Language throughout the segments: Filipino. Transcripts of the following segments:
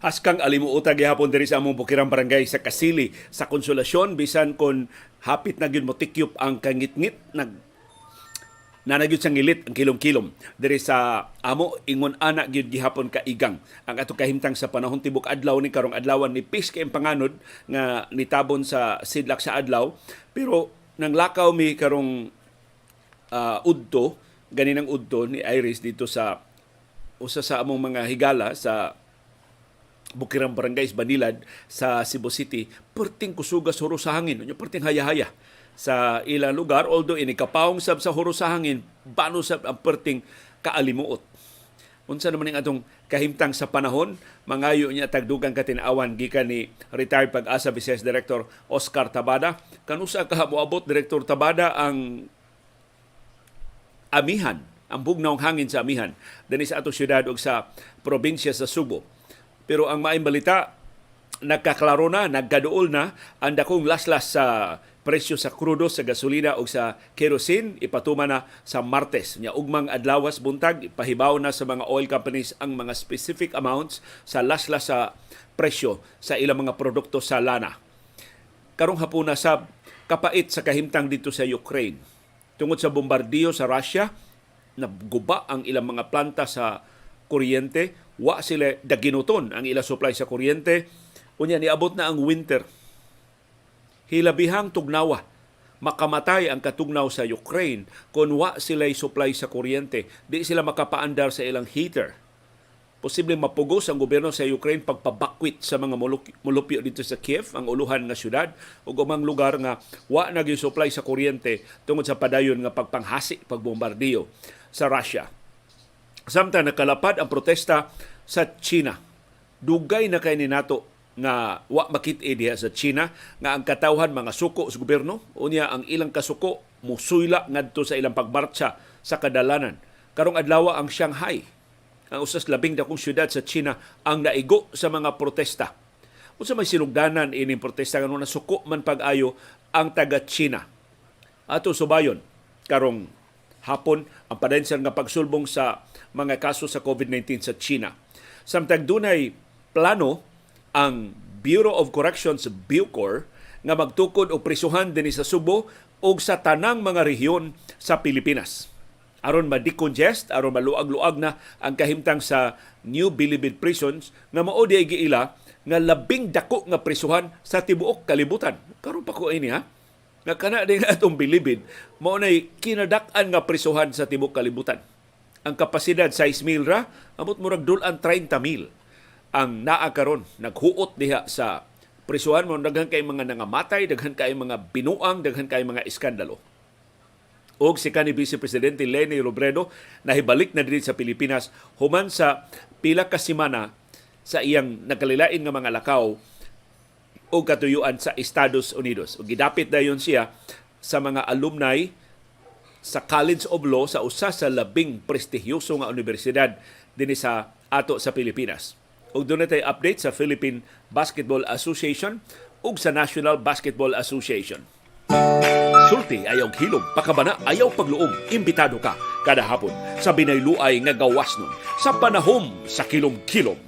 Haskang alimuota gihapon diri sa among bukirang barangay sa Kasili. Sa Konsolasyon bisan kon hapit na gyud mo tikyop ang kangitngit. Nag nanagyud sa ngilit ang kilom-kilom. Diri sa amo ingon ana gyud gihapon ka igang. Ang ato kahimtang sa panahon tibok adlaw ni karong adlawan ni pis kay panganod nga nitabon sa sidlak sa adlaw. Pero nang lakaw mi karong uh, udto ganinang udto ni Iris dito sa usa sa among mga higala sa Bukirang Barangay Banilad sa Cebu City, perting kusugas huro sa hangin, perting haya-haya sa ilang lugar although ini kapawong sab sa huro sa hangin, bano sab ang perting kaalimuot. Unsa naman ning atong kahimtang sa panahon, mangayo niya tagdugang katinawan gikan ni retired pag-asa Vice Director Oscar Tabada. Kanusa ka moabot Director Tabada ang amihan, ang bugnawng hangin sa amihan dinhi sa atong syudad ug sa probinsya sa Subo. Pero ang maayong balita, nagkaklaro na, nagkaduol na ang dakong laslas sa presyo sa krudo, sa gasolina o sa kerosene ipatuma na sa Martes. Nya ugmang adlawas buntag ipahibaw na sa mga oil companies ang mga specific amounts sa laslas sa presyo sa ilang mga produkto sa lana. Karong hapuna sa kapait sa kahimtang dito sa Ukraine. Tungod sa bombardiyo sa Russia, naguba ang ilang mga planta sa kuryente, wa sila daginuton ang ilang supply sa kuryente. Unya niabot na ang winter. Hilabihang tugnawa makamatay ang katugnaw sa Ukraine kung wa sila supply sa kuryente. Di sila makapaandar sa ilang heater. Posible mapugos ang gobyerno sa Ukraine pagpabakwit sa mga mulupyo dito sa Kiev, ang uluhan nga syudad, ug umang lugar nga wa na supply sa kuryente tungod sa padayon nga pagpanghasi, pagbombardiyo sa Russia. Samtang nakalapad ang protesta sa China. Dugay na kay ni nato nga wa makit-i diha sa China nga ang katawhan mga suko sa gobyerno unya ang ilang kasuko musuyla ngadto sa ilang pagmarcha sa kadalanan. Karong adlaw ang Shanghai ang usas labing dakong syudad sa China ang naigo sa mga protesta. Unsa may sinugdanan ining protesta nga nasuko man pag-ayo ang taga China. Ato subayon karong hapon ang padensya nga pagsulbong sa mga kaso sa COVID-19 sa China. Samtang dunay plano ang Bureau of Corrections Bucor nga magtukod og prisuhan dinhi sa Subo ug sa tanang mga rehiyon sa Pilipinas aron ma-decongest, aron maluag-luag na ang kahimtang sa New Bilibid Prisons nga mao di giila nga labing dako nga prisuhan sa tibuok kalibutan. Karon pa ko ini ha. Nga kana din atong Bilibid mao nay kinadak-an nga prisuhan sa tibuok kalibutan. Ang kapasidad 6,000 ra, amot murag dulan 30,000 ang naa karon naghuot diha sa prisuhan mo daghan kay mga nangamatay, daghan kay mga binuang, daghan kay mga iskandalo og si kanhi Vice Presidente Leni Robredo nahibalik na diri sa Pilipinas human sa pila ka semana sa iyang nagkalilain nga mga lakaw o katuyuan sa Estados Unidos. O gidapit dayon siya sa mga alumni sa College of Law sa usa sa labing prestihyoso nga universidad dinhi sa ato sa Pilipinas. Og doon tay update sa Philippine Basketball Association ug sa National Basketball Association. Sulti ayaw hilom, pakabana ayaw pagluom. Imbitado ka kada hapon sa binayluay nga gawas nun sa panahom sa kilom-kilom.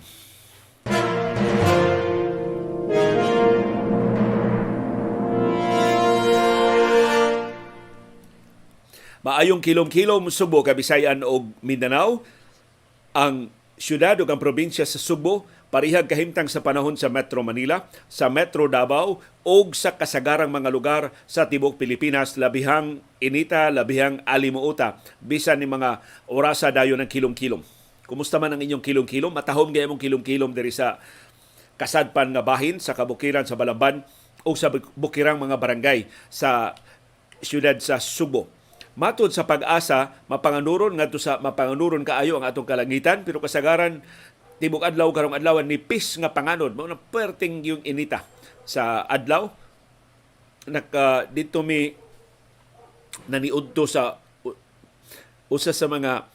Maayong kilom-kilom Subo, Kabisayan o Mindanao. Ang syudad o ang probinsya sa Subo parihag kahimtang sa panahon sa Metro Manila, sa Metro Davao o sa kasagarang mga lugar sa tibok Pilipinas labihang inita, labihang alimuota bisan ni mga orasa dayon ng kilom-kilom. Kumusta man ang inyong kilom-kilom? Matahom gayamong kilom-kilom diri sa kasadpan nga bahin sa kabukiran sa Balamban o sa bukirang mga barangay sa syudad sa Subo. Matod sa pag-asa, mapanganuron ngadto sa mapanganuron kaayo ang atong kalangitan pero kasagaran tibok adlaw karong adlaw ni pis nga panganod. Mao na perting yung inita sa adlaw. Naka dito mi naniudto sa usa sa mga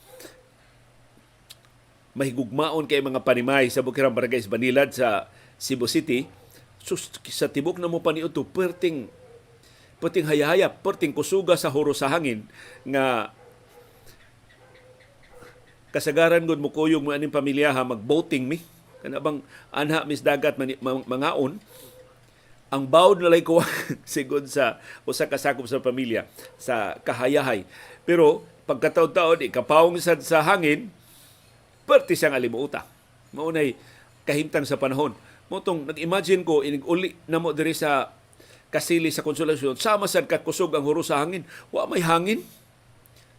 mahigugmaon kay mga panimay sa Bukirang Barangay Banilad sa Cebu City. Sus, sa tibok na mo paniudto perting perting hayahaya perting kusuga sa huro sa hangin nga kasagaran gud mo kuyog mo aning pamilya ha mag-voting mi Kana bang anha mis dagat mani- ma- mangaon ang bawd na kuha sigod sa usa ka sakop sa pamilya sa kahayahay. Pero pagkataon-taon ikapawong sad sa hangin, perti siyang alimuota. Maunay kahimtang sa panahon. Motong nag-imagine ko inig uli na mo diri sa kasili sa konsolasyon, sama sad kakusog ang huro sa hangin. Wa may hangin.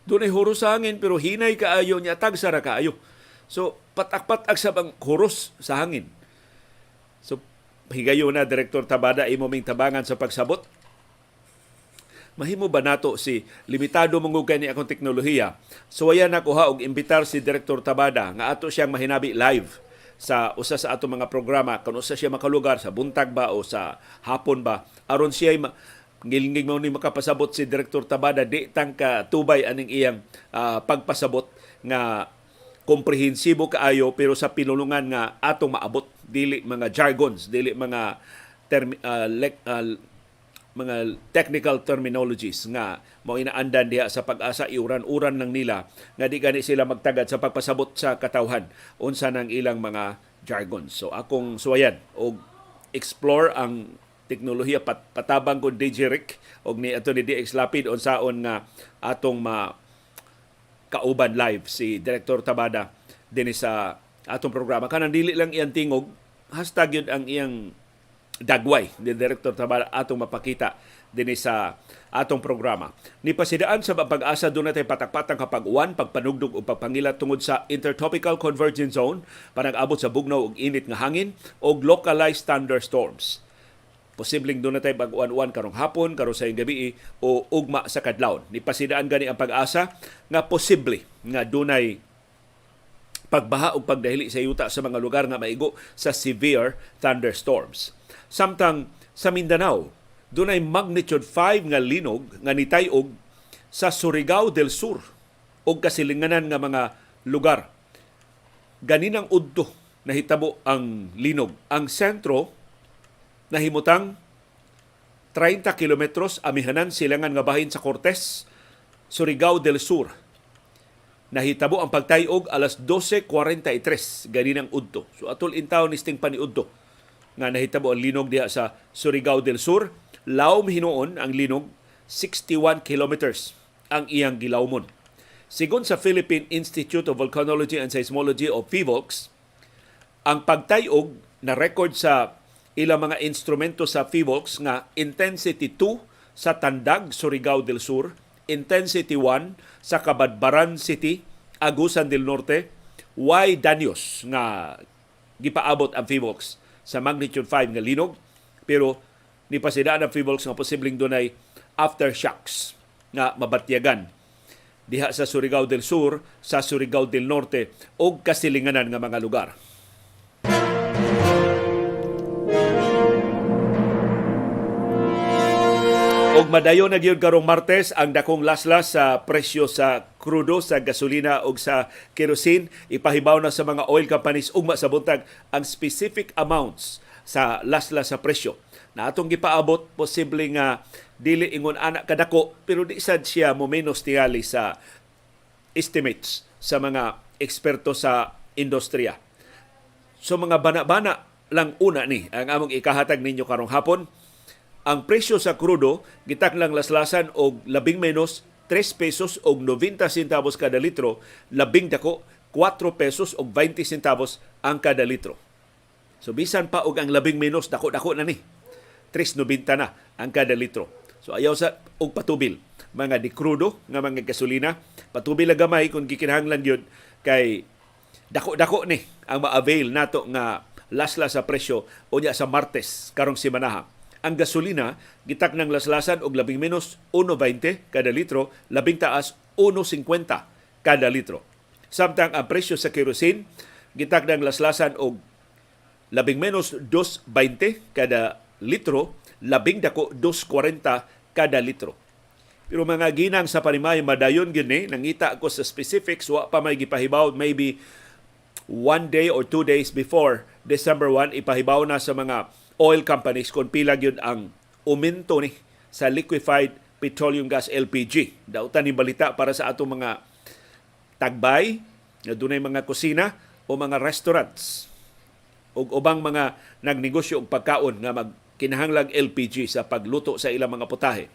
Doon ay huro sa hangin pero hinay kaayo niya tag sara kaayo. So patak-patak sa bang huros sa hangin. So higayo na Direktor Tabada imo ming tabangan sa pagsabot. Mahimo ba nato si limitado mangugay ni akong teknolohiya. So ayan ako ha og imbitar si Direktor Tabada nga ato siyang mahinabi live sa usa sa ato mga programa kung usa siya makalugar sa buntag ba o sa hapon ba. Aron siya ma- ngilingig mo ni makapasabot si Direktor Tabada di tang ka tubay aning iyang ah, pagpasabot nga komprehensibo kaayo pero sa pinulungan nga atong maabot dili mga jargons dili mga termi, ah, lek- ah, mga technical terminologies nga mao inaandan diha sa pag-asa iuran-uran lang nila nga di gani sila magtagad sa pagpasabot sa katawhan. Unsa nang ilang mga jargons so akong suwayan og explore ang teknolohiya pat, patabang ko Rick og ni ato ni DX Lapid. Unsaon nga atong ma kauban live si Director Tabada dinhi sa atong programa. Kanang dili lang iyang tingog, hashtag yun ang iyang dagway ni Director Tabada atong mapakita dinhi sa atong programa. Ni pasidaan sa pag-asa doon natin patak-patang kapag uwan, pagpanugdog o pagpangilat tungod sa Intertropical Convergence Zone para abot sa bugnaw og init nga hangin o localized thunderstorms posibleng doon na tayo pag-uwan-uwan karong hapon, karong sa gabi o ugma sa kadlawon. Ni pasidaan gani ang pag-asa nga posible nga dunay pagbaha o pagdahili sa yuta sa mga lugar nga maigo sa severe thunderstorms. Samtang sa Mindanao, dunay magnitude 5 nga linog nga nitayog sa Surigao del Sur o kasilinganan nga mga lugar. Ganinang udto nahitabo ang linog. Ang sentro nahimutang 30 kilometros amihanan silangan nga bahin sa Cortes, Surigao del Sur. Nahitabo ang pagtayog alas 12.43 ganinang udto. So atol intaw ni Sting Paniudto nga nahitabo ang linog diha sa Surigao del Sur. Laom hinuon ang linog 61 kilometers ang iyang gilawmon. Sigon sa Philippine Institute of Volcanology and Seismology o PHIVOLCS, ang pagtayog na record sa ilang mga instrumento sa PHIVOLCS nga intensity 2 sa Tandag, Surigao del Sur, intensity 1 sa Kabadbaran City, Agusan del Norte, Y Danios nga gipaabot ang PHIVOLCS sa magnitude 5 nga linog pero ni pasidaan ang PHIVOLCS nga posibleng dunay aftershocks nga mabatyagan diha sa Surigao del Sur, sa Surigao del Norte o kasilinganan nga mga lugar. Og madayo na gyud karong Martes ang dakong laslas sa presyo sa krudo sa gasolina ug sa kerosene ipahibaw na sa mga oil companies ugma sa buntag ang specific amounts sa laslas sa presyo. Na atong gipaabot posible nga dili ingon anak kadako pero di sad siya mo menos tingali sa estimates sa mga eksperto sa industriya. So mga bana-bana lang una ni ang among ikahatag ninyo karong hapon ang presyo sa krudo gitaklang laslasan og labing menos 3 pesos og 90 centavos kada litro, labing dako 4 pesos og 20 centavos ang kada litro. So bisan pa og ang labing menos dako-dako na ni. 3.90 na ang kada litro. So ayaw sa og patubil mga di krudo nga mga gasolina, patubil na gamay kung gikinahanglan yun kay dako-dako ni ang ma-avail nato nga lasla sa presyo unya sa Martes karong simanaha ang gasolina gitak ng laslasan og labing menos 1.20 kada litro, labing taas 1.50 kada litro. Samtang ang presyo sa kerosene gitak ng laslasan og labing menos 2.20 kada litro, labing dako 2.40 kada litro. Pero mga ginang sa panimay madayon gini nangita ko sa specifics wa pa may gipahibaw maybe one day or two days before December 1 ipahibaw na sa mga oil companies kung pila gyud ang uminto ni sa liquefied petroleum gas LPG. Dautan ni balita para sa atong mga tagbay na dunay mga kusina o mga restaurants ug ubang mga nagnegosyo og pagkaon nga magkinahanglang LPG sa pagluto sa ilang mga putahe.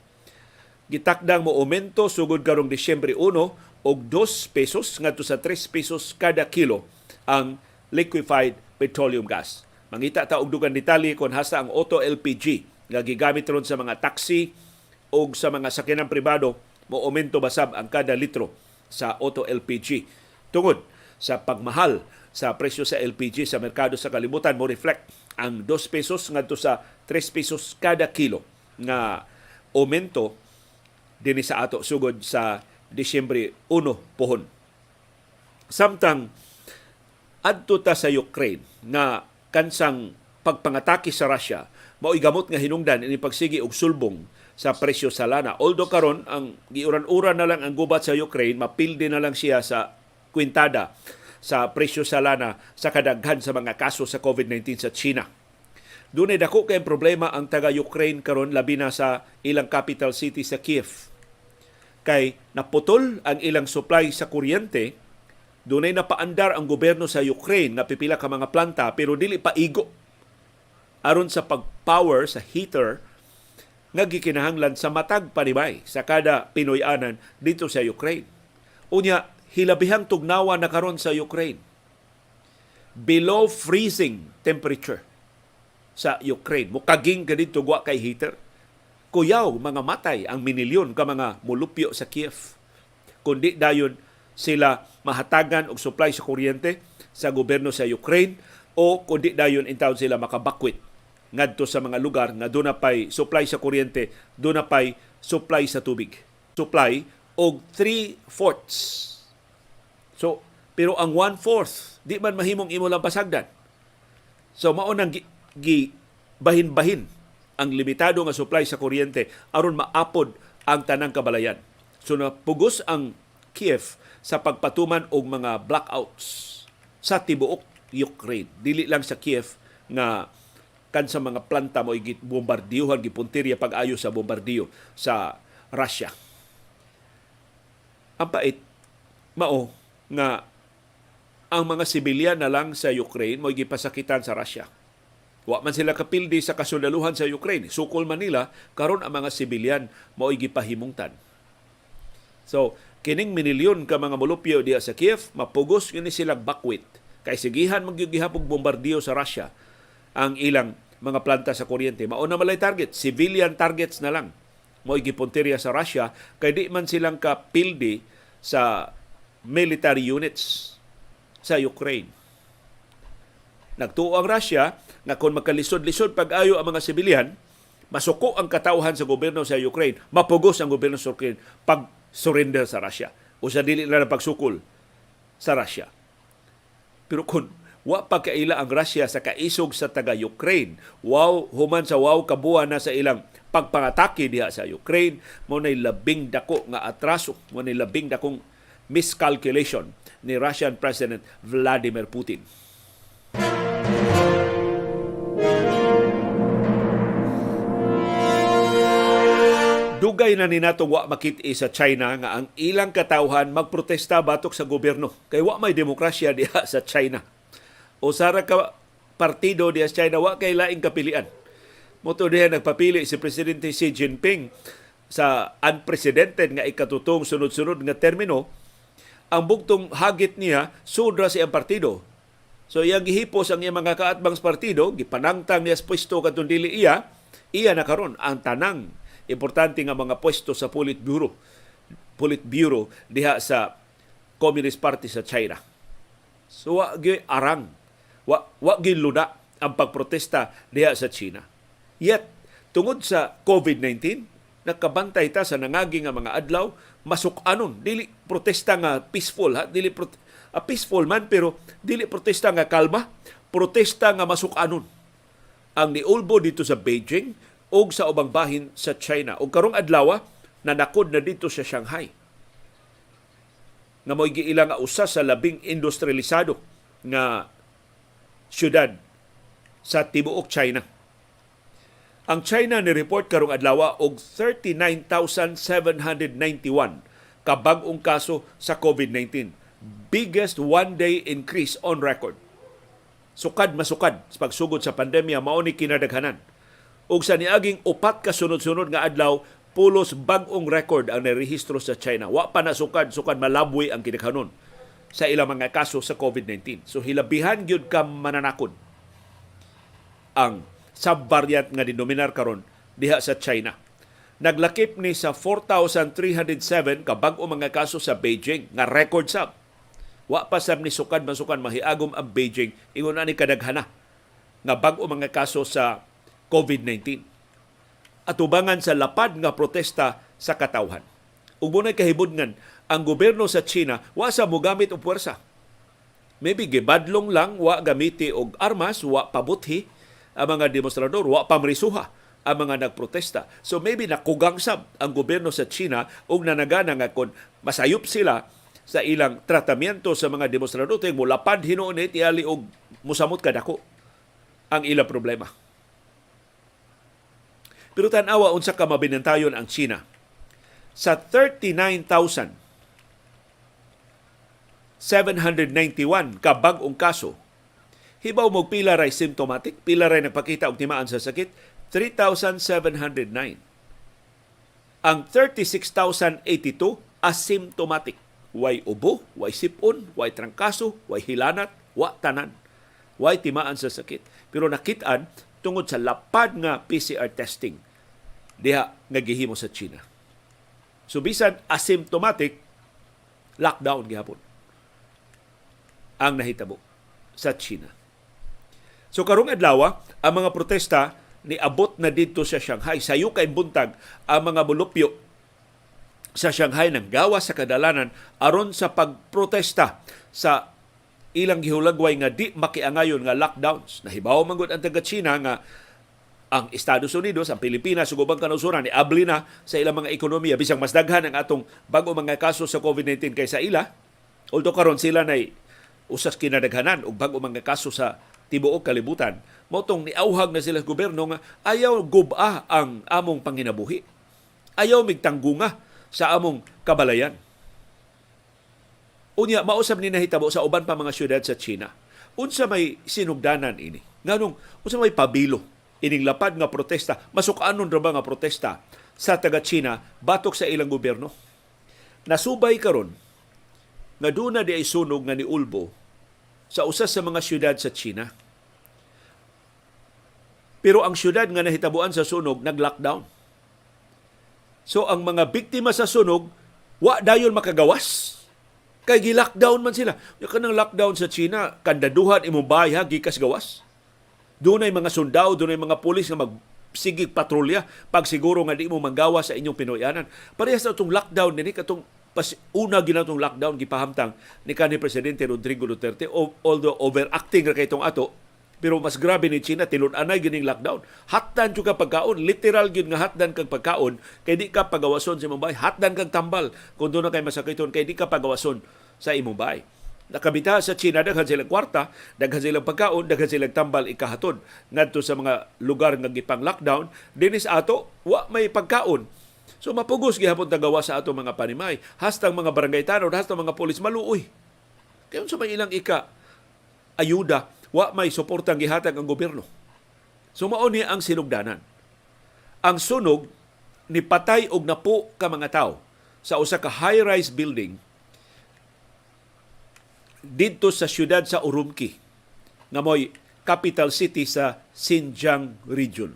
Gitakdang mo aumento sugod karong Disyembre 1 og 2 pesos ngadto sa 3 pesos kada kilo ang liquefied petroleum gas. Mangita ta og dugang detalye kon hasta ang auto LPG nga gigamit ron sa mga taxi o sa mga sakyanan pribado mo aumento basab ang kada litro sa auto LPG. Tungod sa pagmahal sa presyo sa LPG sa merkado sa kalibutan mo reflect ang 2 pesos ngadto sa 3 pesos kada kilo nga aumento dinhi sa ato sugod sa Disyembre 1 pohon. Samtang adto ta sa Ukraine nga kansang pagpangatake sa Russia mao'y gamot nga hinungdan ini pagsigi og sulbong sa presyo sa lana. Although karon ang giuran-uran na lang ang gubat sa Ukraine, mapildi na lang siya sa kwintada sa presyo sa lana sa kadaghan sa mga kaso sa COVID-19 sa China. Doon dako kay problema ang taga-Ukraine karon labi na sa ilang capital city sa Kiev. Kay naputol ang ilang supply sa kuryente, doon napaandar ang gobyerno sa Ukraine na pipila ka mga planta pero dili pa igo aron sa pag-power sa heater nga gikinahanglan sa matag panibay sa kada Pinoy-anan dito sa Ukraine. Unya, hilabihang tugnawa na karon sa Ukraine. Below freezing temperature sa Ukraine. Mukaging ka dito wa kay heater. Kuyaw, mga matay ang minilyon ka mga mulupyo sa Kiev. Kundi dayon sila mahatagan og supply sa kuryente sa gobyerno sa Ukraine o kundi dayon in town sila makabakwit ngadto sa mga lugar nga doon pay supply sa kuryente, doon pay supply sa tubig. Supply og 3 fourths. So, pero ang 1 fourth, di man mahimong imo lang pasagdan. So, mao nang gi, gi bahin-bahin ang limitado nga supply sa kuryente aron maapod ang tanang kabalayan. So, napugos ang Kiev sa pagpatuman og mga blackouts sa tibuok Ukraine. Dili lang sa Kiev nga kan sa mga planta mo igit bombardiyuhan gipuntirya pag-ayo sa bombardiyo sa Russia. Ang pait mao nga ang mga sibilyan na lang sa Ukraine mo gipasakitan sa Russia. Wa man sila kapildi sa kasundaluhan sa Ukraine. Sukol Manila karon ang mga sibilyan mo gipahimungtan. So, kining minilyon ka mga molupyo diya sa Kiev, mapugos yun silang bakwit. Kay sigihan magyugihapog bombardiyo sa Russia ang ilang mga planta sa kuryente. Mao na malay target, civilian targets na lang. Mo gipunteriya sa Russia kay di man silang kapildi sa military units sa Ukraine. Nagtuo ang Russia nga kung magkalisod-lisod pag-ayo ang mga sibilyan, masuko ang katauhan sa gobyerno sa Ukraine, mapugos ang gobyerno sa Ukraine pag surrender sa Russia o sa dili na pagsukol sa Russia. Pero kung wa pa kaila ang Russia sa kaisog sa taga-Ukraine. Wow, human sa wow kabuha na sa ilang pagpangatake diha sa Ukraine, mo nay labing dako nga atraso, mo nay labing dakong miscalculation ni Russian President Vladimir Putin. Dugay na ni nato wa makit sa China nga ang ilang katawhan magprotesta batok sa gobyerno kay wa may demokrasya diha sa China o sara ka partido diya sa China wa kay laing kapilian. Moto diha nagpapili si Presidente Xi Jinping sa unprecedented nga ikatutong sunod-sunod nga termino ang bugtong hagit niya sudra sa iyang partido. So iyang gihipos ang iyang mga kaatbang partido, gipanangtang niya sa pwesto katong dili iya, iya na karon ang tanang importante nga mga pwesto sa Politburo. Politburo diha sa Communist Party sa China. So wa arang wa wa giluda ang pagprotesta diha sa China. Yet tungod sa COVID-19 nakabantay ta sa nangagi nga mga adlaw masuk-anon dili protesta nga peaceful ha dili pro, a peaceful man pero dili protesta nga kalma protesta nga masuk-anon ang niulbo dito sa Beijing o sa ubang bahin sa China o karong adlaw nanakod na dito sa Shanghai nga mo'y giila nga usa sa labing industrialisado nga syudad sa tibuok China. Ang China ni report karong adlaw og 39,791 ka bag-ong kaso sa COVID-19. Biggest one-day increase on record. sukad masukad sa pagsugod sa pandemya mao ni kinadaghanan. Ug sa niaging upat ka sunod-sunod nga adlaw pulos bag-ong record ang narehistro sa China. Wa pa nasukad, sukad malabwi ang kinakanon sa ilang mga kaso sa COVID-19. So hilabihan gyud ka mananakod ang sub-variant nga dinominar karon diha sa China. Naglakip ni sa 4,307 ka bag-o mga kaso sa Beijing nga record sab. Wa pa sab ni sukad masukan mahiagom ang Beijing ingon ani kadaghana nga bag-o mga kaso sa COVID-19 atubangan sa lapad nga protesta sa katawhan. Ug munay kahibudngan ang gobyerno sa China wa sa mogamit og puwersa. Maybe gibadlong lang wa gamiti og armas, wa pabuthi ang mga demonstrador, wa pamrisuha ang mga nagprotesta. So maybe nakugang sab ang gobyerno sa China ug nanagana nga kon masayop sila sa ilang tratamiento sa mga demonstrador tay mulapad hinuon ni tiyali og musamot kadako ang ilang problema. Pero tanawa unsa ka mabinantayon ang China. Sa 39,791 ka bag-ong kaso, hibaw mo pila ray symptomatic, pila ray nagpakita og timaan sa sakit, 3,709. Ang 36,082 asymptomatic. Way ubo, way sipon, way trangkaso, way hilanat, wa tanan. Way timaan sa sakit. Pero nakitaan tungod sa lapad nga PCR testing diha nga gihimo sa China. So bisan asymptomatic lockdown gihapon ang nahitabo sa China. So karong adlaw ang mga protesta ni abot na didto sa Shanghai. Sayo kay buntag ang mga bulupyo sa Shanghai nang gawa sa kadalanan aron sa pagprotesta sa ilang gihulagway nga di makiangayon nga lockdowns. Nahibaw man gud ang taga China nga ang Estados Unidos, ang Pilipinas, ug ubang kanusuran ni abli na sa ilang mga ekonomiya bisang mas daghan ang atong bago mga kaso sa COVID-19 kaysa ila. Although karon sila na usas kinadaghanan ug bago mga kaso sa tibuok kalibutan, motong niauhag na sila sa gobyerno nga ayaw guba ang among panginabuhi. Ayaw migtanggunga sa among kabalayan. Unya, mausap ni nahitabo sa uban pa mga syudad sa China. Unsa may sinugdanan ini? Nganong, unsa may pabilo ining lapad nga protesta, masukanon ra ba nga protesta sa taga China batok sa ilang gobyerno. Nasubay karon nga doon na di ay sunog nga ni Ulbo sa usas sa mga syudad sa China. Pero ang syudad nga nahitabuan sa sunog nag-lockdown. So ang mga biktima sa sunog wa dayon makagawas. Kay gi-lockdown man sila. Yung kanang lockdown sa China, kandaduhan imong bahay ha, gikas gawas. Doon ay mga sundao, doon ay mga pulis nga magsigig patrolya pag siguro nga di mo manggawa sa inyong Pinoyanan. Parehas na itong lockdown nini katong pas una ginatong lockdown gipahamtang ni kanhi presidente Rodrigo Duterte although overacting ra kay itong ato pero mas grabe ni China tilun-anay gining lockdown. Hatdan jud ka pagkaon, literal gyud nga hatdan kag pagkaon kay di ka pagawason sa imong bahay, hatdan kag tambal kung doon na kay masakiton kay di ka pagawason sa imong bahay. Nakabita sa China, daghan silang kwarta, daghan silang pagkaon, daghan silang tambal ikahatod. Ngadto sa mga lugar nga gipang lockdown, dinis ato, wa may pagkaon. So mapugos gihapon tagawa sa ato mga panimay. Hastang mga barangay tanod, hastang mga polis maluoy. Kaya sa may ilang ika, ayuda, wa may suportang gihatag ang gobyerno. So mao ang sinugdanan. Ang sunog ni patay og napo ka mga tao sa usa ka high-rise building didto sa siyudad sa Urumqi nga moy capital city sa Xinjiang region.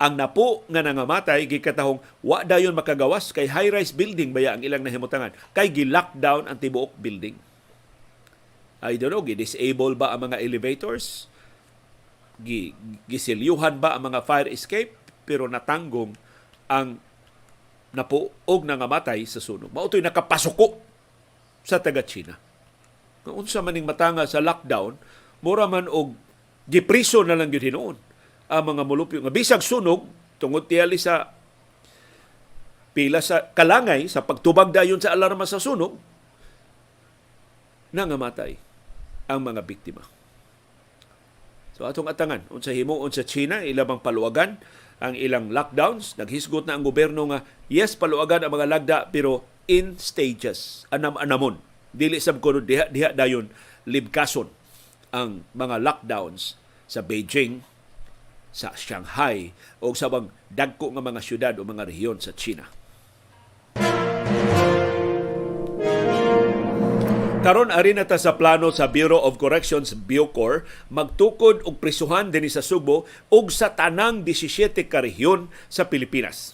Ang napo nga nangamatay gikatahong wa dayon makagawas kay high-rise building baya ang ilang nahimutangan kay gi-lockdown ang tibuok building. I don't know, gi-disable ba ang mga elevators? Gi gisilyuhan ba ang mga fire escape? Pero natanggong ang napo og nangamatay sa sunog. Mautoy nakapasuko sa taga China kung unsa maning matanga sa lockdown, mura man og gipriso na lang gyud hinuon ang mga mulupyo nga bisag sunog tungod tiyali sa pila sa kalangay sa pagtubag dayon sa alarma sa sunog nangamatay ang mga biktima. So atong atangan unsa himuon sa China ilabang paluwagan ang ilang lockdowns naghisgot na ang gobyerno nga yes paluwagan ang mga lagda pero in stages anam-anamon dili sab kuno diha diha dayon libkason ang mga lockdowns sa Beijing, sa Shanghai o sa bang dagko nga mga syudad o mga rehiyon sa China. Karon ari na ta sa plano sa Bureau of Corrections Bucor magtukod og prisuhan dinhi sa Subo ug sa tanang 17 ka rehiyon sa Pilipinas.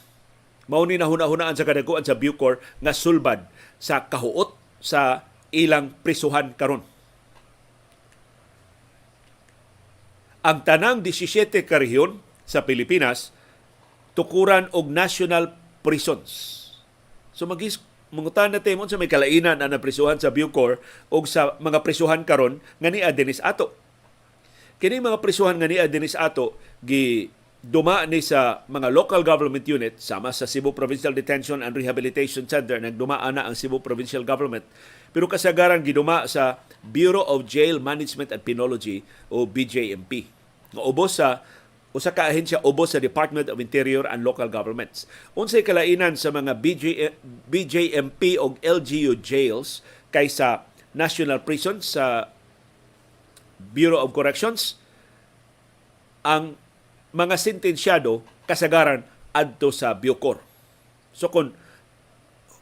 Mao ni nahuna-hunaan sa kadaguan sa Bucor nga sulbad sa kahuot sa ilang prisuhan karon. Ang tanang 17 ka rehiyon sa Pilipinas tukuran og national prisons. So magis mangutan na timon sa may kalainan ang naprisuhan sa Bucor o sa mga prisuhan karon nga ni Adenis Ato. Kini mga prisuhan nga ni Adenis Ato gi duma ni sa mga local government unit sama sa Cebu Provincial Detention and Rehabilitation Center. Nagdumaan na ang Cebu Provincial Government. Pero kasagaran giduma sa Bureau of Jail Management and Penology o BJMP nga ubos sa usa ka ahensya ubos sa Department of Interior and Local Governments. Unsay kalainan sa mga BJ, BJMP o LGU jails kaysa National Prison sa Bureau of Corrections? Ang mga sentensyado kasagaran adto sa Bucor. So kung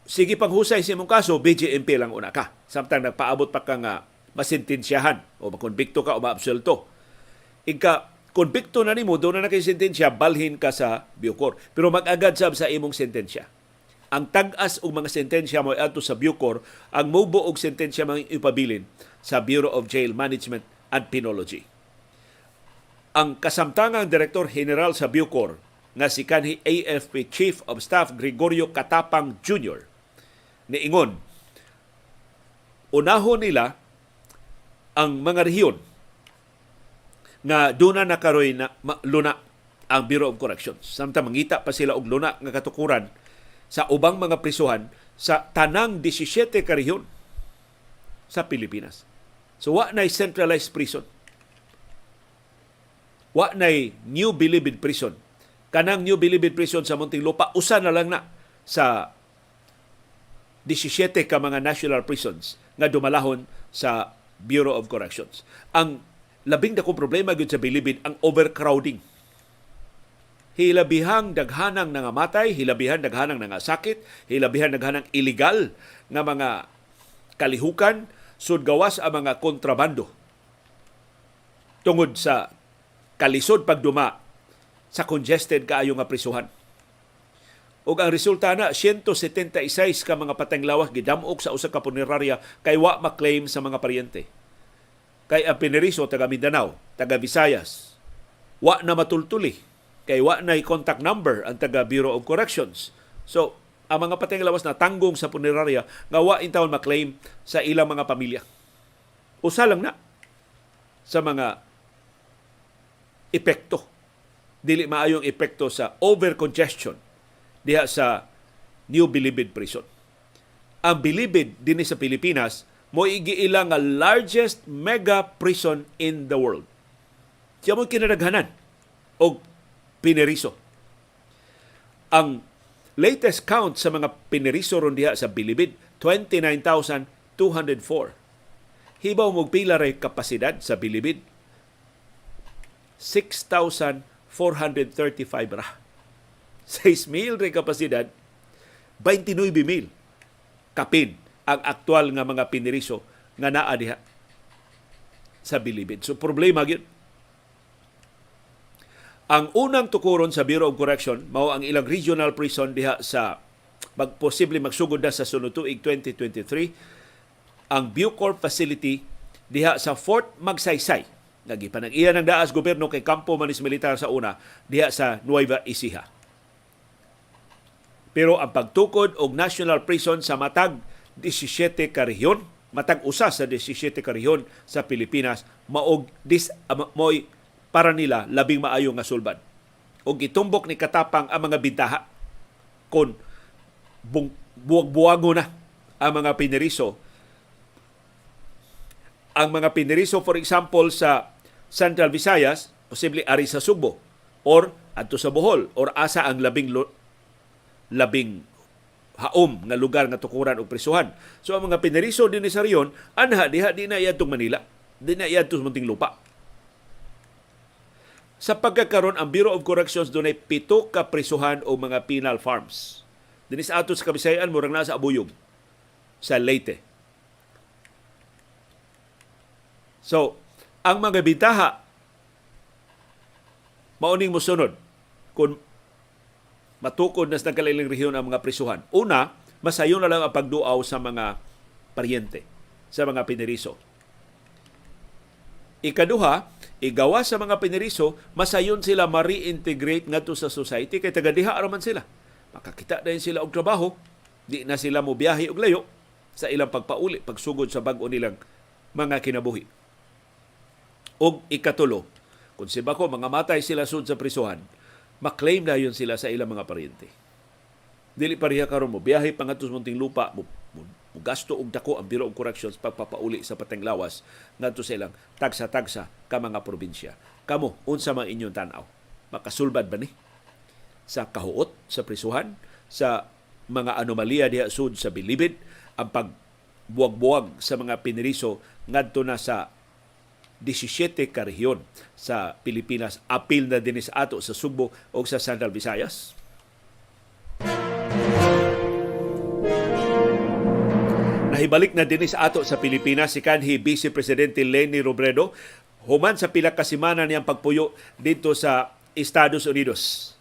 sige panghusay sa imong kaso, BJMP lang una ka. Samtang nagpaabot pa ka nga masintensyahan o makonbikto ka o maabsulto. Ika konbikto na nimo doon na nakay sentensya balhin ka sa Bucor pero mag-agad sab sa imong sentensya ang tag-as og mga sentensya mo adto sa Bucor ang mubo og sentensya mga ipabilin sa Bureau of Jail Management and Penology ang kasamtangang direktor general sa Bucor nga si kanhi AFP Chief of Staff Gregorio Katapang Jr. niingon unahon nila ang mga rehiyon nga duna na karoy na ma- luna ang Bureau of Corrections. Samtang mangita pa sila og luna nga katukuran sa ubang mga prisuhan sa tanang 17 ka rehiyon sa Pilipinas. So wa nay centralized prison. Wa nay New Bilibid Prison. Kanang New Bilibid Prison sa Muntinlupa usa na lang na sa 17 ka mga national prisons nga dumalahon sa Bureau of Corrections. Ang labing dakong problema gyud sa Bilibid ang overcrowding. Hilabihang daghanang nangamatay, hilabihan daghanang nangasakit, hilabihan daghanang illegal nga mga kalihukan sud gawas ang mga kontrabando tungod sa kalisod pagduma sa congested kaayo nga prisuhan. Ug ang resulta na 176 ka mga pateng lawas gidamok sa usa ka punerarya kay wa maklaim sa mga paryente kay ang pineriso taga Mindanao, taga Visayas, wa na matultuli kay wa na contact number ang taga Bureau of Corrections. So, ang mga pateng lawas na tanggong sa punerarya nga wa intawon maklaim sa ilang mga pamilya. Usa lang na sa mga epekto. Dili maayong epekto sa overcongestion diha sa New Bilibid Prison. Ang Bilibid din sa Pilipinas mo igiila nga largest mega prison in the world. Siya mo kinadaghanan og pineriso. Ang latest count sa mga pineriso ron diha sa Bilibid 29,204. Hibaw mo pila ray kapasidad sa Bilibid 6,435 ra. 6,000 ray kapasidad 29,000 kapin ang aktual nga mga piniriso nga naa diha sa Bilibid. So problema gyud. Ang unang tukuron sa Bureau of Correction mao ang ilang regional prison diha sa mag posible magsugod na sa sunod tuig 2023 ang Bucor facility diha sa Fort Magsaysay nga gipanag-iya ng daas gobyerno kay kampo manis militar sa una diha sa Nueva Ecija. Pero ang pagtukod og national prison sa matag 17 ka rehiyon, matag usa sa 17 ka sa Pilipinas maog dis uh, moy para nila labing maayo nga sulbad. Og gitumbok ni katapang ang mga bintaha kon buwag-buwago na ang mga pineriso. Ang mga pineriso for example sa Central Visayas, posible ari sa Subo or adto sa Bohol or asa ang labing labing haom nga lugar nga tukuran og prisuhan. So ang mga pineriso din sa riyon, anha diha di na iadtong Manila. Di na sa munting lupa. Sa pagkakaroon, ang Bureau of Corrections doon ay pito ka prisuhan o mga penal farms. Dinis ato sa Kabisayan, murang nasa Abuyog, sa Leyte. So, ang mga bintaha, mauning musunod kung matukod na sa nagkaliling rehiyon ang mga prisuhan. Una, masayon na lang ang pagduaw sa mga paryente, sa mga piniriso. Ikaduha, igawa sa mga piniriso, masayon sila ma-reintegrate ngadto sa society kay tagadiha raman sila. Makakita na sila og trabaho, di na sila mo biyahe og layo sa ilang pagpauli, pagsugod sa bag-o nilang mga kinabuhi. Og ikatulo, kung si Bako mga matay sila sud sa prisuhan, maklaim na yun sila sa ilang mga paryente. Dili pareha karon mo biyahe pangatos munting lupa mo, mo, mo gasto og dako ang Bureau of Corrections pagpapauli sa pateng lawas ngadto sa ilang tagsa-tagsa ka mga probinsya. Kamo unsa man inyong tan-aw? Makasulbad ba ni sa kahuot sa prisuhan sa mga anomalya diha sud sa bilibid ang pagbuwag-buwag sa mga piniriso ngadto na sa 17 ka rehiyon sa Pilipinas apil na dinis ato sa Sugbo o sa Central Visayas. Nahibalik na dinis ato sa Pilipinas si kanhi Vice Presidente Leni Robredo human sa pila ka semana niyang pagpuyo dito sa Estados Unidos.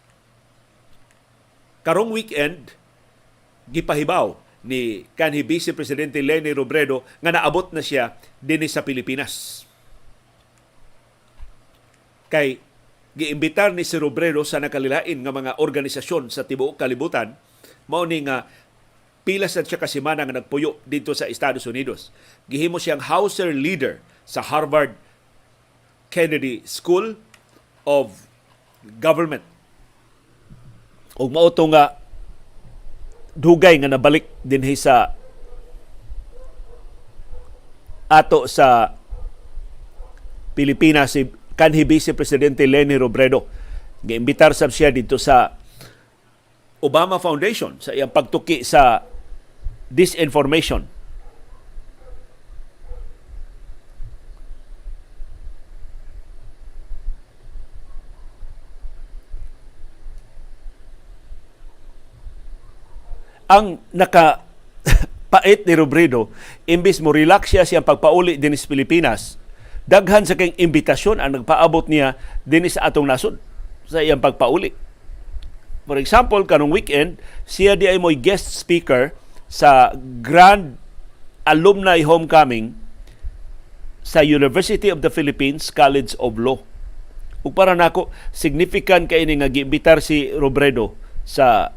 Karong weekend gipahibaw ni kanhi Vice Presidente Leni Robredo nga naabot na siya dinis sa Pilipinas kay giimbitar ni si Robredo sa nakalilain nga mga organisasyon sa tibuok kalibutan mao ni nga pila sa siya kasimana nga nagpuyo dito sa Estados Unidos. Gihimo siyang Hauser leader sa Harvard Kennedy School of Government. Ug mao nga dugay nga nabalik dinhi sa ato sa Pilipinas si kanhi Vice Presidente Leni Robredo. Giimbitar sab siya dito sa Obama Foundation sa iyang pagtuki sa disinformation. Ang naka pait ni Robredo, imbis mo relax siya siyang pagpauli din sa Pilipinas, daghan sa kay imbitasyon ang nagpaabot niya din sa atong nasod sa iyang pagpauli. For example, kanong weekend, siya di ay mo'y guest speaker sa Grand Alumni Homecoming sa University of the Philippines College of Law. Ug para nako significant kay ini nga giimbitar si Robredo sa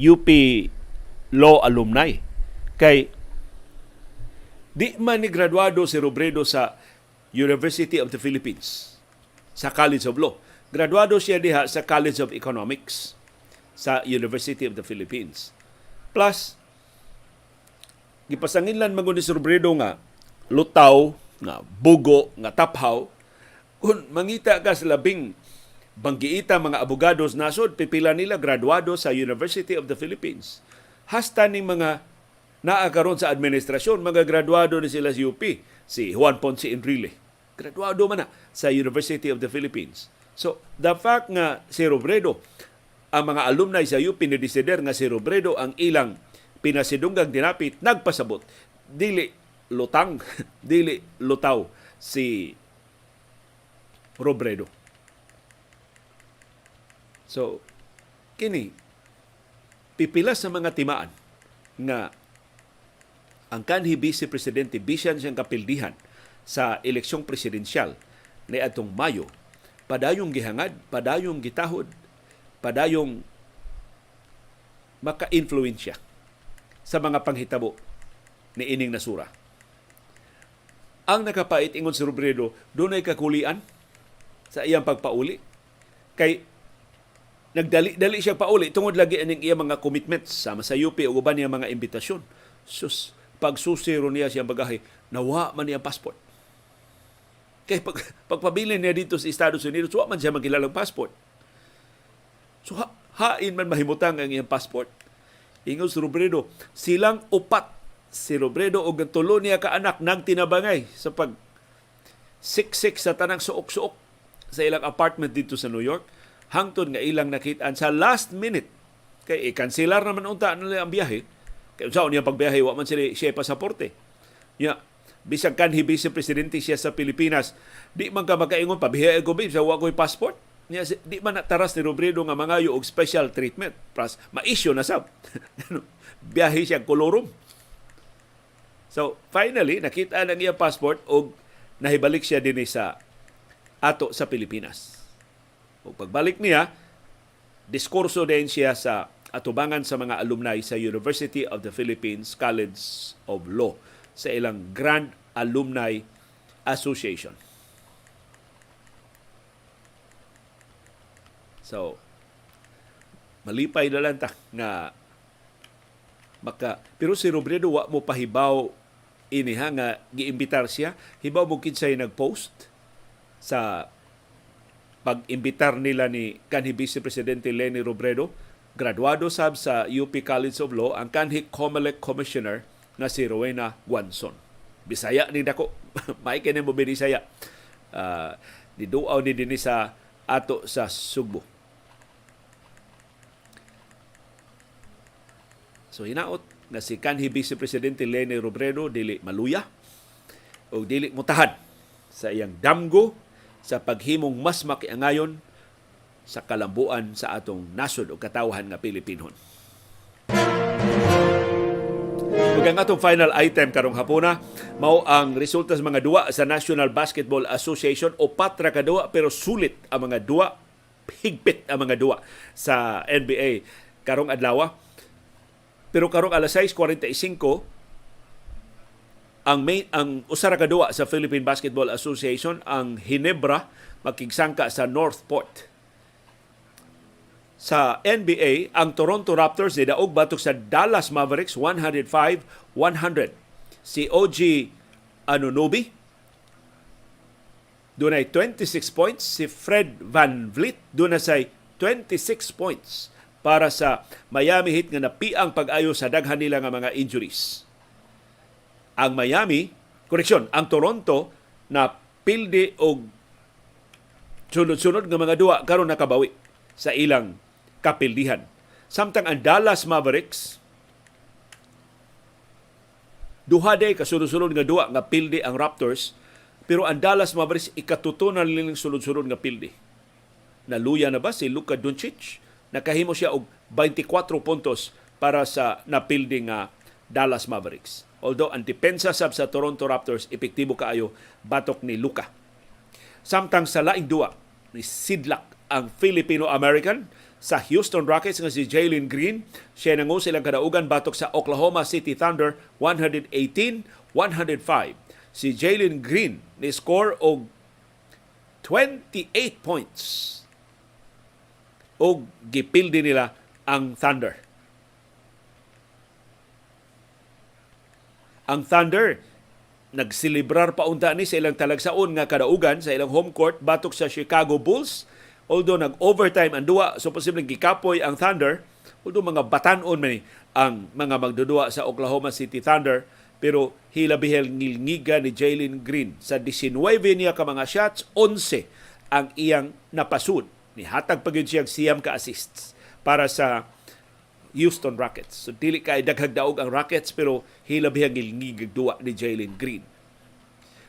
UP Law alumni kay Di man ni graduado si Robredo sa University of the Philippines sa College of Law. Graduado siya diha sa College of Economics sa University of the Philippines. Plus, gipasanginlan man ni si Robredo nga lutaw, nga bugo, nga taphaw, kung mangita ka sa labing banggiita mga abogados nasod, pipila nila graduado sa University of the Philippines. Hasta ning mga naakaroon sa administrasyon, mga graduado ni sila sa UP, si Juan Ponce Enrile. Graduado man na sa University of the Philippines. So, the fact nga si Robredo, ang mga alumni sa UP ni Desider nga si Robredo ang ilang pinasidunggang dinapit, nagpasabot. Dili lutang, dili lutaw si Robredo. So, kini, pipila sa mga timaan nga ang kanhi Vice Presidente bisan siyang kapildihan sa eleksyong presidensyal ni atong Mayo, padayong gihangad, padayong gitahod, padayong maka-influensya sa mga panghitabo ni ining nasura. Ang nakapait ingon si Robredo, doon ay kakulian sa iyang pagpauli. Kay nagdali-dali siya pauli tungod lagi aning iyang mga commitments sama sa UP o uban niya mga imbitasyon. Sus, pagsusiro niya siyang bagahe, nawa man niya passport. Kaya pag, pagpabili niya dito sa Estados Unidos, wa man siya magkilalang passport. So ha, hain man mahimutang ang iyang passport. Ingon si Robredo, silang upat si Robredo o tulo niya ka anak nang tinabangay sa pag siksik sa tanang suok-suok sa ilang apartment dito sa New York hangtod nga ilang nakitaan sa last minute kay i-cancelar naman unta nila ang biyahe kay unsa niya pagbiyahe wa man sila siya pasaporte. Nya bisag kanhi vice presidente siya sa Pilipinas. Di man ka makaingon pabiyahe ko sa wa ko'y passport. Niya di man nataras ni Robredo nga mangayo og special treatment. Plus ma-issue na sab. Ano, biyahe siya kolorum. So, finally, nakita na niya passport o nahibalik siya din sa ato sa Pilipinas. O pagbalik niya, diskurso din siya sa atubangan sa mga alumni sa University of the Philippines College of Law sa ilang Grand Alumni Association. So, malipay na lang ta nga maka pero si Robredo wa mo pahibaw ini ha nga giimbitar siya hibaw mo kinsay nagpost sa pag-imbitar nila ni kanhi Vice Presidente Leni Robredo graduado sab sa UP College of Law ang kanhi COMELEC Commissioner na si Rowena Guanzon Bisaya ni dako. May kini mo binisaya. Uh, niduaw ni dinhi sa ato sa Sugbo. So hinaot nga si kanhi Vice Presidente Leni Robredo dili maluya o dili mutahan sa iyang damgo sa paghimong mas makiangayon sa kalambuan sa atong nasod o katawhan nga Pilipinon. Ug ang atong final item karong hapuna mao ang resulta sa mga duwa sa National Basketball Association o patra ka duwa pero sulit ang mga duwa higpit ang mga duwa sa NBA karong adlaw pero karong alas 6:45 ang main ang usa ra ka duwa sa Philippine Basketball Association ang Hinebra makigsangka sa Northport. Sa NBA, ang Toronto Raptors ni daog batok sa Dallas Mavericks 105-100. Si OG Anunoby dunay 26 points, si Fred Van Vliet dunay say 26 points para sa Miami Heat nga napiang pag-ayo sa daghan nila nga mga injuries. Ang Miami, koreksyon, ang Toronto na pildi og sunod-sunod nga mga duwa karon nakabawi sa ilang kapildihan. Samtang ang Dallas Mavericks duha day kasunod-sunod nga duwa nga pildi ang Raptors pero ang Dallas Mavericks ikatutunan nilang sunod-sunod nga pildi. Naluya na ba si Luka Doncic? nakahimo siya og 24 puntos para sa napildi nga Dallas Mavericks. Although ang depensa sab sa Toronto Raptors epektibo kaayo batok ni Luka. Samtang sa laing duwa ni Sidlak ang Filipino-American sa Houston Rockets nga si Jalen Green. Siya nangu silang kadaugan batok sa Oklahoma City Thunder 118-105. Si Jalen Green ni score og 28 points o gipildi nila ang Thunder. Ang Thunder nagsilibrar pa unta ni sa ilang talagsaon nga kadaugan sa ilang home court batok sa Chicago Bulls. Although nag-overtime ang duwa, so posibleng gikapoy ang Thunder. Although mga batanon man ni ang mga magdudua sa Oklahoma City Thunder. Pero hilabihel ngilngiga ni Jalen Green. Sa 19 niya ka mga shots, 11 ang iyang napasud nihatag pa gyud siya siyam ka assists para sa Houston Rockets. So dili kay daghag daog ang Rockets pero hilabihang gilngig duwa ni Jalen Green.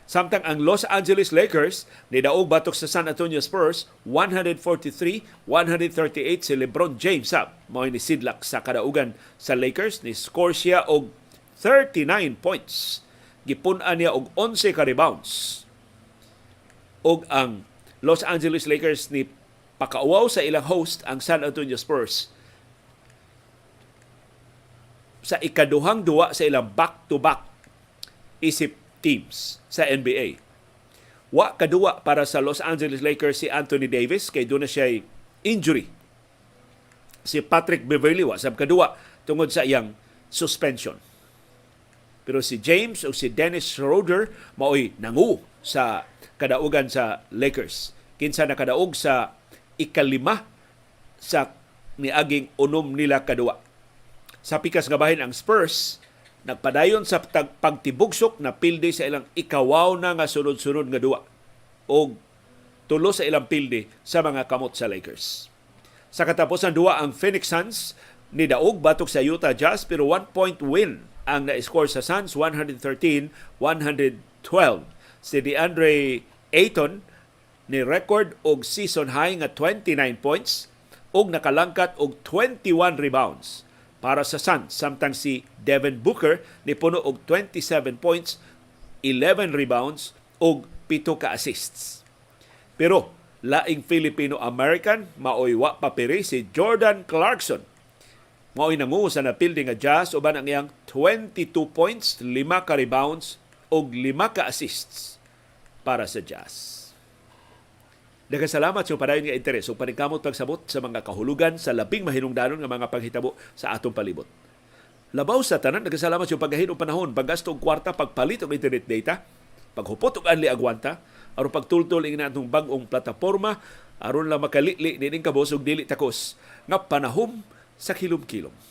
Samtang ang Los Angeles Lakers ni daog batok sa San Antonio Spurs 143-138 si LeBron James sab mao ni sidlak sa kadaugan sa Lakers ni score siya og 39 points. Gipun-an niya og 11 ka rebounds. Og ang Los Angeles Lakers ni pakauaw sa ilang host ang San Antonio Spurs sa ikaduhang duwa sa ilang back-to-back isip teams sa NBA. Wa kaduwa para sa Los Angeles Lakers si Anthony Davis kay doon na siya injury. Si Patrick Beverly wa sab kaduwa tungod sa iyang suspension. Pero si James o si Dennis Schroeder maoy nangu sa kadaugan sa Lakers. Kinsa nakadaog sa ikalima sa niaging unom nila kadua. Sa pikas nga bahin ang Spurs, nagpadayon sa pagtibugsok na pildi sa ilang ikawaw na nga sunod-sunod nga duwa og tulo sa ilang pilde sa mga kamot sa Lakers. Sa katapusan duwa ang Phoenix Suns ni daog batok sa Utah Jazz pero one point win ang na-score sa Suns 113-112. Si DeAndre Ayton ni record og season high nga 29 points og nakalangkat og 21 rebounds para sa Suns samtang si Devin Booker ni puno og 27 points, 11 rebounds og 7 ka assists. Pero laing Filipino-American maoy wa papiri si Jordan Clarkson. Maoy nangu sa napildi nga Jazz uban ang iyang 22 points, 5 ka rebounds og 5 ka assists para sa Jazz. Daghang salamat sa padayon nga interes ug paningkamot pagsabot sa mga kahulugan sa labing mahinungdanon nga mga paghitabo sa atong palibot. Labaw sa tanan, nagkasalamat sa paggahin og panahon, paggasto og kwarta, pagpalit og internet data, paghupot og anli agwanta, aron pagtultol ing natong bag-ong plataporma aron lang makalili nining kabos og dili takos nga panahom sa kilom-kilom.